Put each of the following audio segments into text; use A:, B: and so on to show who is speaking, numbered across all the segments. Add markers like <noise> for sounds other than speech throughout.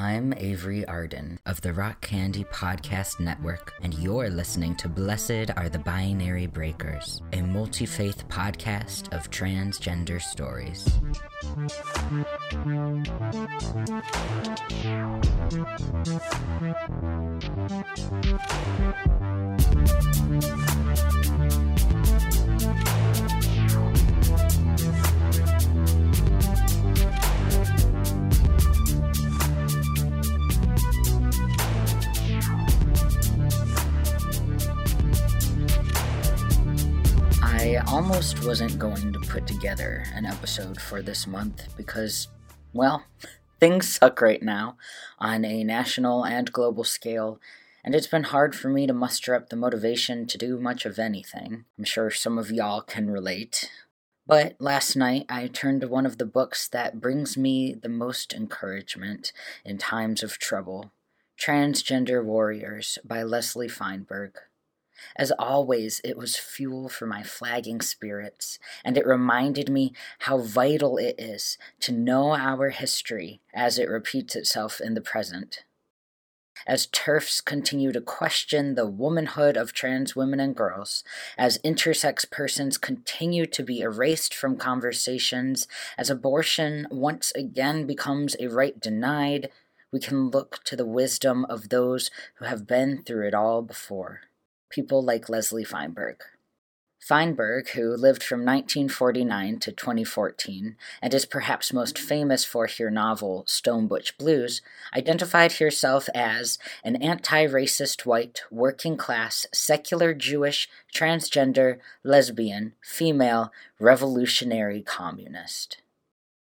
A: I'm Avery Arden of the Rock Candy Podcast Network, and you're listening to Blessed Are the Binary Breakers, a multi faith podcast of transgender stories. I almost wasn't going to put together an episode for this month because, well, <laughs> things suck right now on a national and global scale, and it's been hard for me to muster up the motivation to do much of anything. I'm sure some of y'all can relate. But last night I turned to one of the books that brings me the most encouragement in times of trouble Transgender Warriors by Leslie Feinberg. As always, it was fuel for my flagging spirits, and it reminded me how vital it is to know our history as it repeats itself in the present. As TERFs continue to question the womanhood of trans women and girls, as intersex persons continue to be erased from conversations, as abortion once again becomes a right denied, we can look to the wisdom of those who have been through it all before people like Leslie Feinberg. Feinberg, who lived from 1949 to 2014 and is perhaps most famous for her novel Stone Butch Blues, identified herself as an anti racist white, working class, secular Jewish, transgender, lesbian, female, revolutionary communist.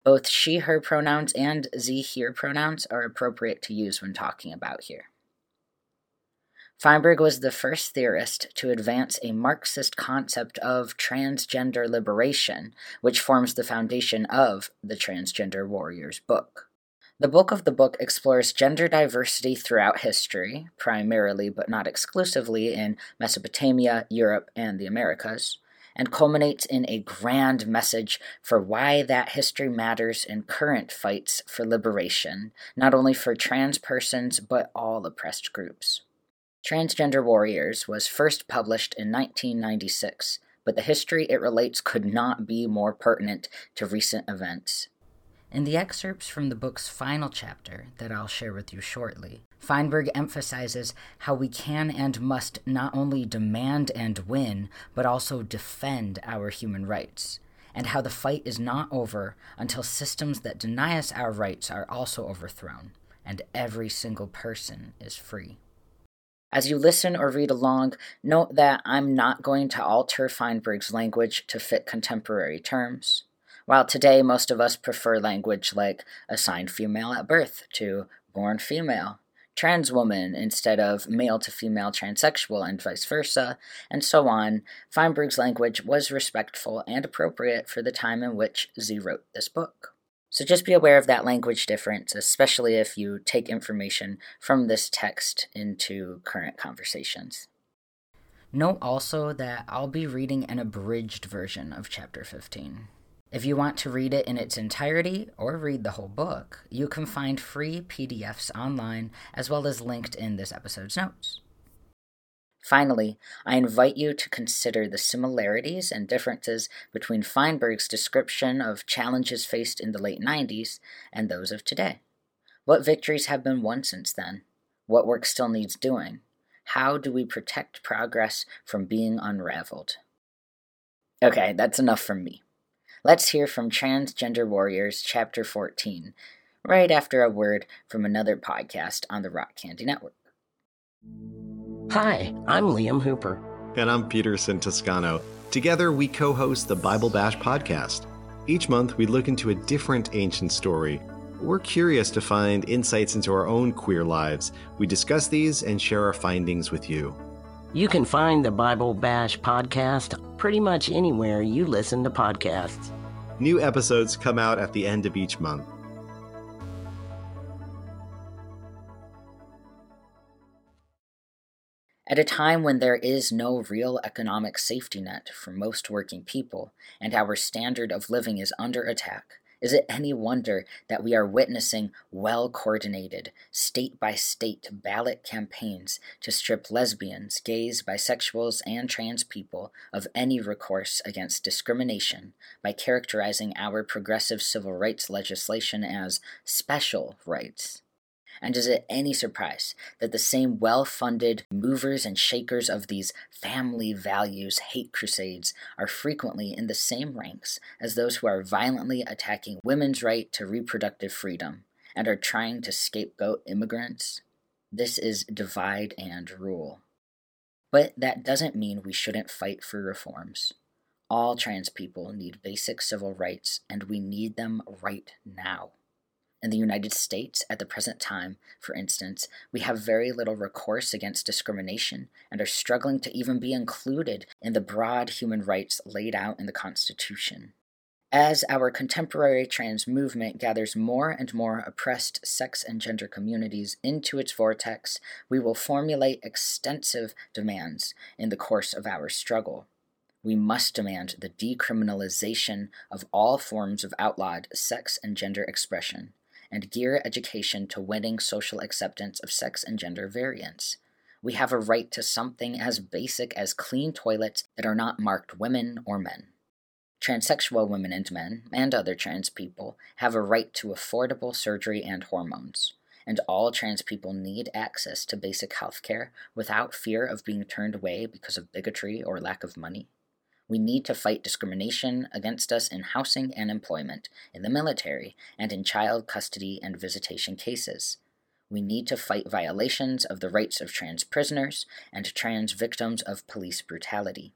A: Both she, her pronouns and ze, hir pronouns are appropriate to use when talking about hir. Feinberg was the first theorist to advance a Marxist concept of transgender liberation, which forms the foundation of the Transgender Warriors book. The book of the book explores gender diversity throughout history, primarily but not exclusively in Mesopotamia, Europe, and the Americas, and culminates in a grand message for why that history matters in current fights for liberation, not only for trans persons but all oppressed groups. Transgender Warriors was first published in 1996, but the history it relates could not be more pertinent to recent events. In the excerpts from the book's final chapter that I'll share with you shortly, Feinberg emphasizes how we can and must not only demand and win, but also defend our human rights, and how the fight is not over until systems that deny us our rights are also overthrown, and every single person is free. As you listen or read along, note that I'm not going to alter Feinberg's language to fit contemporary terms. While today most of us prefer language like assigned female at birth to born female, trans woman instead of male to female transsexual, and vice versa, and so on, Feinberg's language was respectful and appropriate for the time in which ze wrote this book. So just be aware of that language difference, especially if you take information from this text into current conversations. Note also that I'll be reading an abridged version of Chapter 15. If you want to read it in its entirety or read the whole book, you can find free PDFs online as well as linked in this episode's notes. Finally, I invite you to consider the similarities and differences between Feinberg's description of challenges faced in the late 90s and those of today. What victories have been won since then? What work still needs doing? How do we protect progress from being unraveled? Okay, that's enough from me. Let's hear from Transgender Warriors, Chapter 14, right after a word from another podcast on the Rock Candy Network.
B: Hi, I'm Liam Hooper.
C: And I'm Peterson Toscano. Together, we co host the Bible Bash podcast. Each month, we look into a different ancient story. We're curious to find insights into our own queer lives. We discuss these and share our findings with you.
B: You can find the Bible Bash podcast pretty much anywhere you listen to podcasts.
C: New episodes come out at the end of each month.
A: At a time when there is no real economic safety net for most working people, and our standard of living is under attack, Is it any wonder that we are witnessing well coordinated, state by state ballot campaigns to strip lesbians, gays, bisexuals, and trans people of any recourse against discrimination by characterizing our progressive civil rights legislation as special rights? And is it any surprise that the same well funded movers and shakers of these family values hate crusades are frequently in the same ranks as those who are violently attacking women's right to reproductive freedom and are trying to scapegoat immigrants? This is divide and rule. But that doesn't mean we shouldn't fight for reforms. All trans people need basic civil rights, and we need them right now. In the United States, at the present time, for instance, we have very little recourse against discrimination and are struggling to even be included in the broad human rights laid out in the Constitution. As our contemporary trans movement gathers more and more oppressed sex and gender communities into its vortex, we will formulate extensive demands in the course of our struggle. We must demand the decriminalization of all forms of outlawed sex and gender expression and gear education to winning social acceptance of sex and gender variance. We have a right to something as basic as clean toilets that are not marked women or men. Transsexual women and men, and other trans people, have a right to affordable surgery and hormones. And all trans people need access to basic health care without fear of being turned away because of bigotry or lack of money. We need to fight discrimination against us in housing and employment, in the military, and in child custody and visitation cases. We need to fight violations of the rights of trans prisoners and trans victims of police brutality.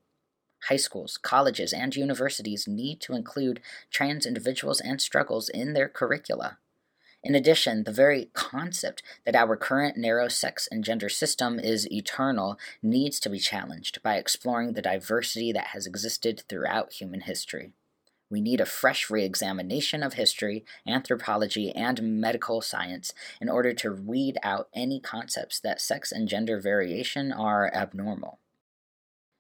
A: High schools, colleges, and universities need to include trans individuals and struggles in their curricula. In addition, the very concept that our current narrow sex and gender system is eternal needs to be challenged by exploring the diversity that has existed throughout human history. We need a fresh re examination of history, anthropology, and medical science in order to weed out any concepts that sex and gender variation are abnormal.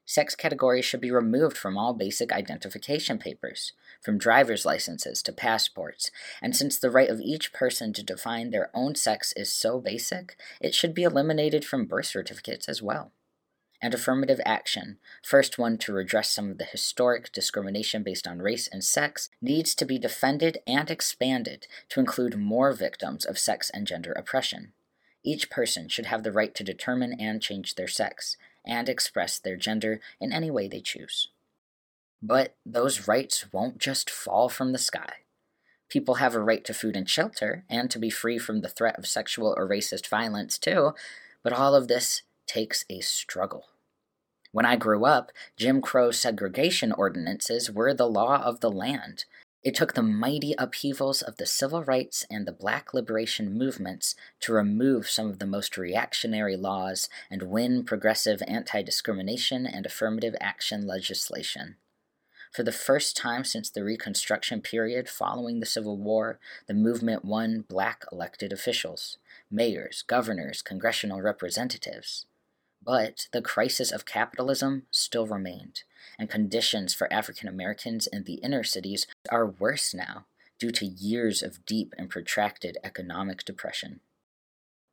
A: Sex categories should be removed from all basic identification papers, from driver's licenses to passports, and since the right of each person to define their own sex is so basic, it should be eliminated from birth certificates as well. And affirmative action, first one to redress some of the historic discrimination based on race and sex, needs to be defended and expanded to include more victims of sex and gender oppression. Each person should have the right to determine and change their sex, and express their gender in any way they choose. But those rights won't just fall from the sky. People have a right to food and shelter, and to be free from the threat of sexual or racist violence, too, but all of this takes a struggle. When I grew up, Jim Crow segregation ordinances were the law of the land, it took the mighty upheavals of the civil rights and the black liberation movements to remove some of the most reactionary laws and win progressive anti discrimination and affirmative action legislation. For the first time since the Reconstruction period following the Civil War, the movement won black elected officials, mayors, governors, congressional representatives. But the crisis of capitalism still remained, and conditions for African Americans in the inner cities are worse now due to years of deep and protracted economic depression.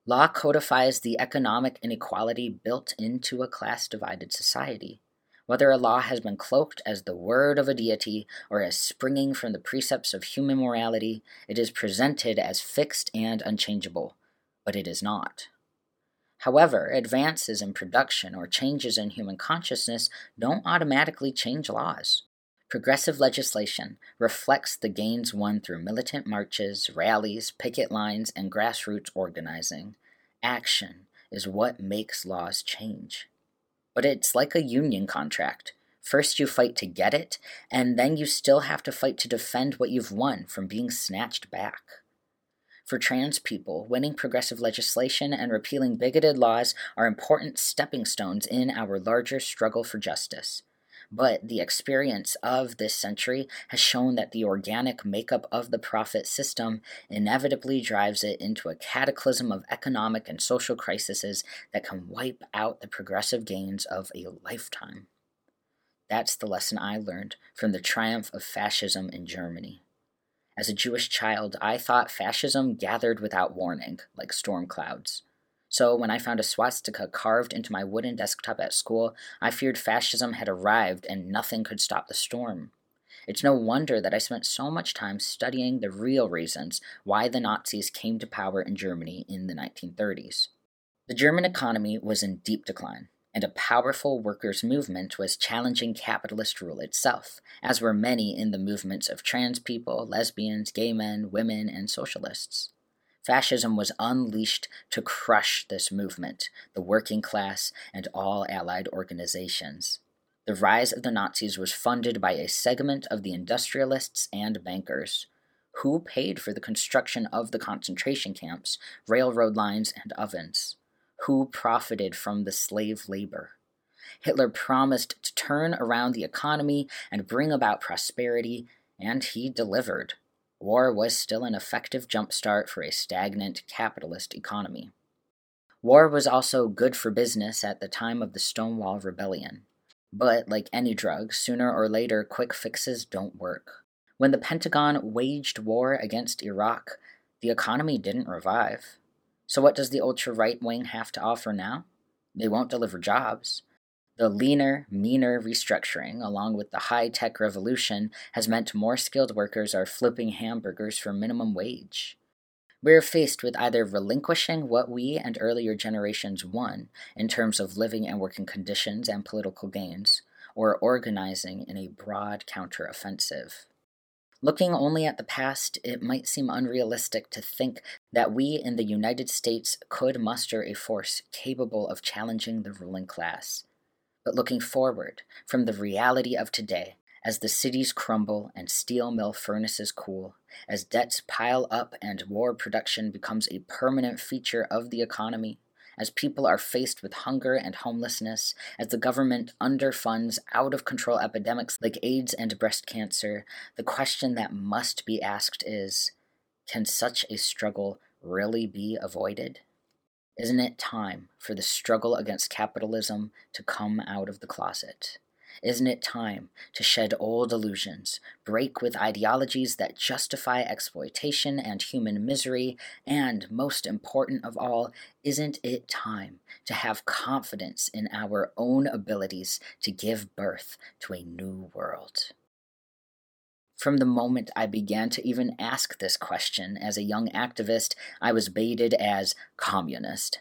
A: Law codifies the economic inequality built into a class divided society. Whether a law has been cloaked as the word of a deity or as springing from the precepts of human morality, it is presented as fixed and unchangeable, but it is not. However, advances in production or changes in human consciousness don't automatically change laws. Progressive legislation reflects the gains won through militant marches, rallies, picket lines, and grassroots organizing. Action is what makes laws change. But it's like a union contract. First, you fight to get it, and then you still have to fight to defend what you've won from being snatched back. For trans people, winning progressive legislation and repealing bigoted laws are important stepping stones in our larger struggle for justice. But the experience of this century has shown that the organic makeup of the profit system inevitably drives it into a cataclysm of economic and social crises that can wipe out the progressive gains of a lifetime. That's the lesson I learned from the triumph of fascism in Germany. As a Jewish child, I thought fascism gathered without warning, like storm clouds. So, when I found a swastika carved into my wooden desktop at school, I feared fascism had arrived and nothing could stop the storm. It's no wonder that I spent so much time studying the real reasons why the Nazis came to power in Germany in the 1930s. The German economy was in deep decline, and a powerful workers' movement was challenging capitalist rule itself, as were many in the movements of trans people, lesbians, gay men, women, and socialists. Fascism was unleashed to crush this movement, the working class, and all allied organizations. The rise of the Nazis was funded by a segment of the industrialists and bankers. Who paid for the construction of the concentration camps, railroad lines, and ovens? Who profited from the slave labor. Hitler promised to turn around the economy and bring about prosperity, and he delivered. War was still an effective jumpstart for a stagnant capitalist economy. War was also good for business at the time of the Stonewall Rebellion. But, like any drug, sooner or later quick fixes don't work. When the Pentagon waged war against Iraq, the economy didn't revive. So, what does the ultra right wing have to offer now? They won't deliver jobs. The leaner, meaner restructuring, along with the high tech revolution, has meant more skilled workers are flipping hamburgers for minimum wage. We're faced with either relinquishing what we and earlier generations won in terms of living and working conditions and political gains, or organizing in a broad counteroffensive. Looking only at the past, it might seem unrealistic to think that we in the United States could muster a force capable of challenging the ruling class. But looking forward, from the reality of today, as the cities crumble and steel mill furnaces cool, as debts pile up and war production becomes a permanent feature of the economy, as people are faced with hunger and homelessness, as the government underfunds out of control epidemics like AIDS and breast cancer, the question that must be asked is can such a struggle really be avoided? Isn't it time for the struggle against capitalism to come out of the closet? Isn't it time to shed old illusions, break with ideologies that justify exploitation and human misery, and, most important of all, isn't it time to have confidence in our own abilities to give birth to a new world? From the moment I began to even ask this question as a young activist, I was baited as communist.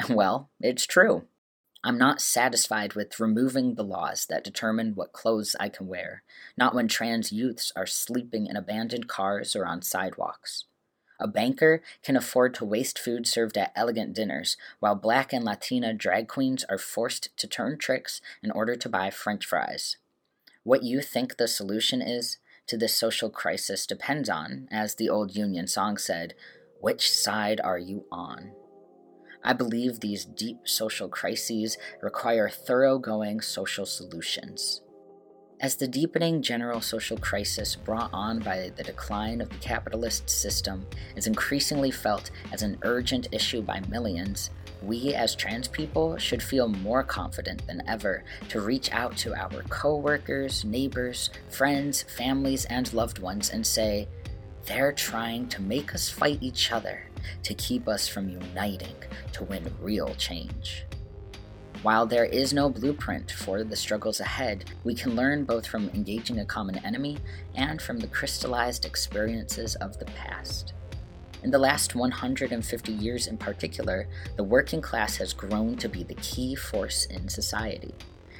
A: <laughs> Well, it's true. I'm not satisfied with removing the laws that determine what clothes I can wear, not when trans youths are sleeping in abandoned cars or on sidewalks. A banker can afford to waste food served at elegant dinners, while black and Latina drag queens are forced to turn tricks in order to buy french fries. What you think the solution is to this social crisis depends on, as the old Union song said, which side are you on? I believe these deep social crises require thoroughgoing social solutions. As the deepening general social crisis brought on by the decline of the capitalist system is increasingly felt as an urgent issue by millions, we as trans people should feel more confident than ever to reach out to our coworkers, neighbors, friends, families, and loved ones and say, they're trying to make us fight each other to keep us from uniting to win real change. While there is no blueprint for the struggles ahead, we can learn both from engaging a common enemy and from the crystallized experiences of the past. In the last 150 years in particular, the working class has grown to be the key force in society.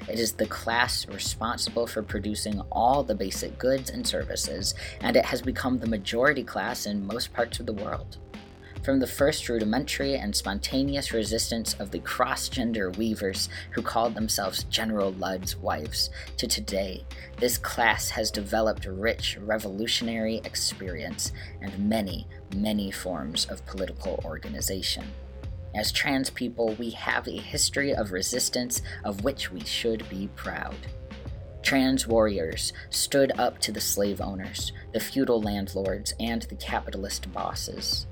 A: It is the class responsible for producing all the basic goods and services, and it has become the majority class in most parts of the world. From the first rudimentary and spontaneous resistance of the cross gender weavers who called themselves General Ludd's wives, to today, this class has developed rich revolutionary experience and many, many forms of political organization. As trans people, we have a history of resistance of which we should be proud. Trans warriors stood up to the slave owners, the feudal landlords, and the capitalist bosses.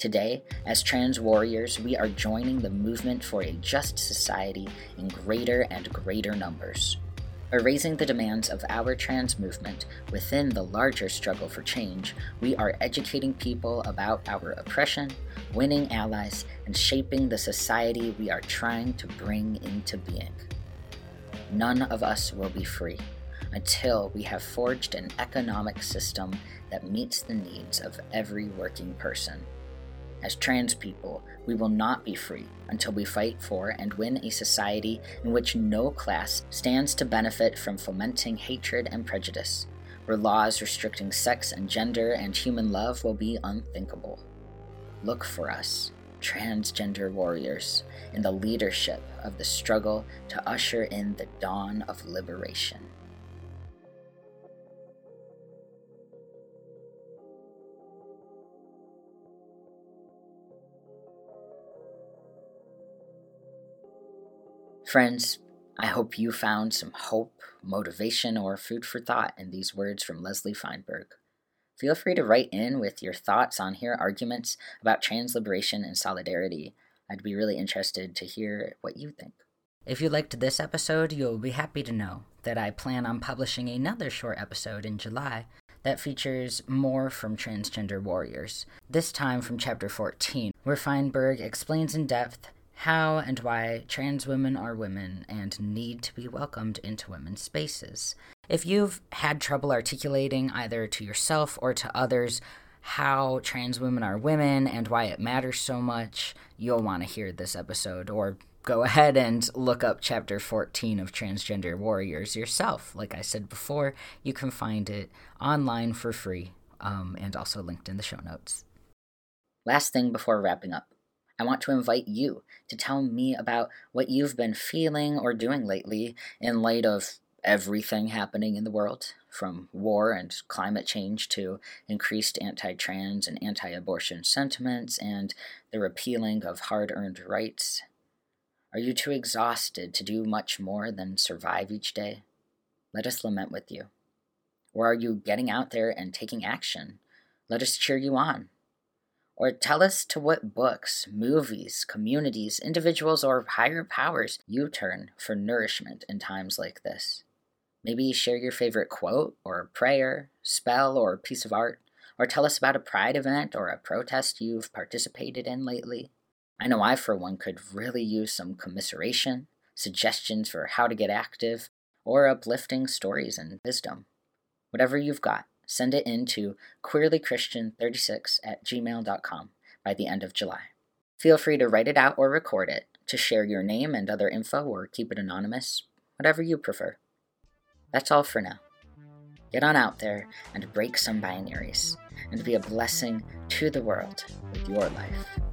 A: Today, as trans warriors, we are joining the movement for a just society in greater and greater numbers. By raising the demands of our trans movement within the larger struggle for change, we are educating people about our oppression, winning allies, and shaping the society we are trying to bring into being. None of us will be free until we have forged an economic system that meets the needs of every working person. As trans people, we will not be free until we fight for and win a society in which no class stands to benefit from fomenting hatred and prejudice, where laws restricting sex and gender and human love will be unthinkable. Look for us, transgender warriors, in the leadership of the struggle to usher in the dawn of liberation. Friends, I hope you found some hope, motivation, or food for thought in these words from Leslie Feinberg. Feel free to write in with your thoughts on hir arguments about trans liberation and solidarity. I'd be really interested to hear what you think. If you liked this episode, you'll be happy to know that I plan on publishing another short episode in July that features more from transgender warriors, this time from chapter 14, where Feinberg explains in depth how and why trans women are women and need to be welcomed into women's spaces. If you've had trouble articulating either to yourself or to others how trans women are women and why it matters so much, you'll want to hear this episode or go <laughs> ahead and look up chapter 14 of Transgender Warriors yourself. Like I said before, you can find it online for free um, and also linked in the show notes. Last thing before wrapping up. I want to invite you to tell me about what you've been feeling or doing lately in light of everything happening in the world, from war and climate change to increased anti trans and anti abortion sentiments and the repealing of hard earned rights. Are you too exhausted to do much more than survive each day? Let us lament with you. Or are you getting out there and taking action? Let us cheer you on. Or tell us to what books, movies, communities, individuals, or higher powers you turn for nourishment in times like this. Maybe share your favorite quote, or prayer, spell, or piece of art, or tell us about a pride event or a protest you've participated in lately. I know I, for one, could really use some commiseration, suggestions for how to get active, or uplifting stories and wisdom. Whatever you've got, send it in to queerlychristian36 at gmail.com by the end of July. Feel free to write it out or record it, to share your name and other info or keep it anonymous, whatever you prefer. That's all for now. Get on out there and break some binaries, and be a blessing to the world with your life.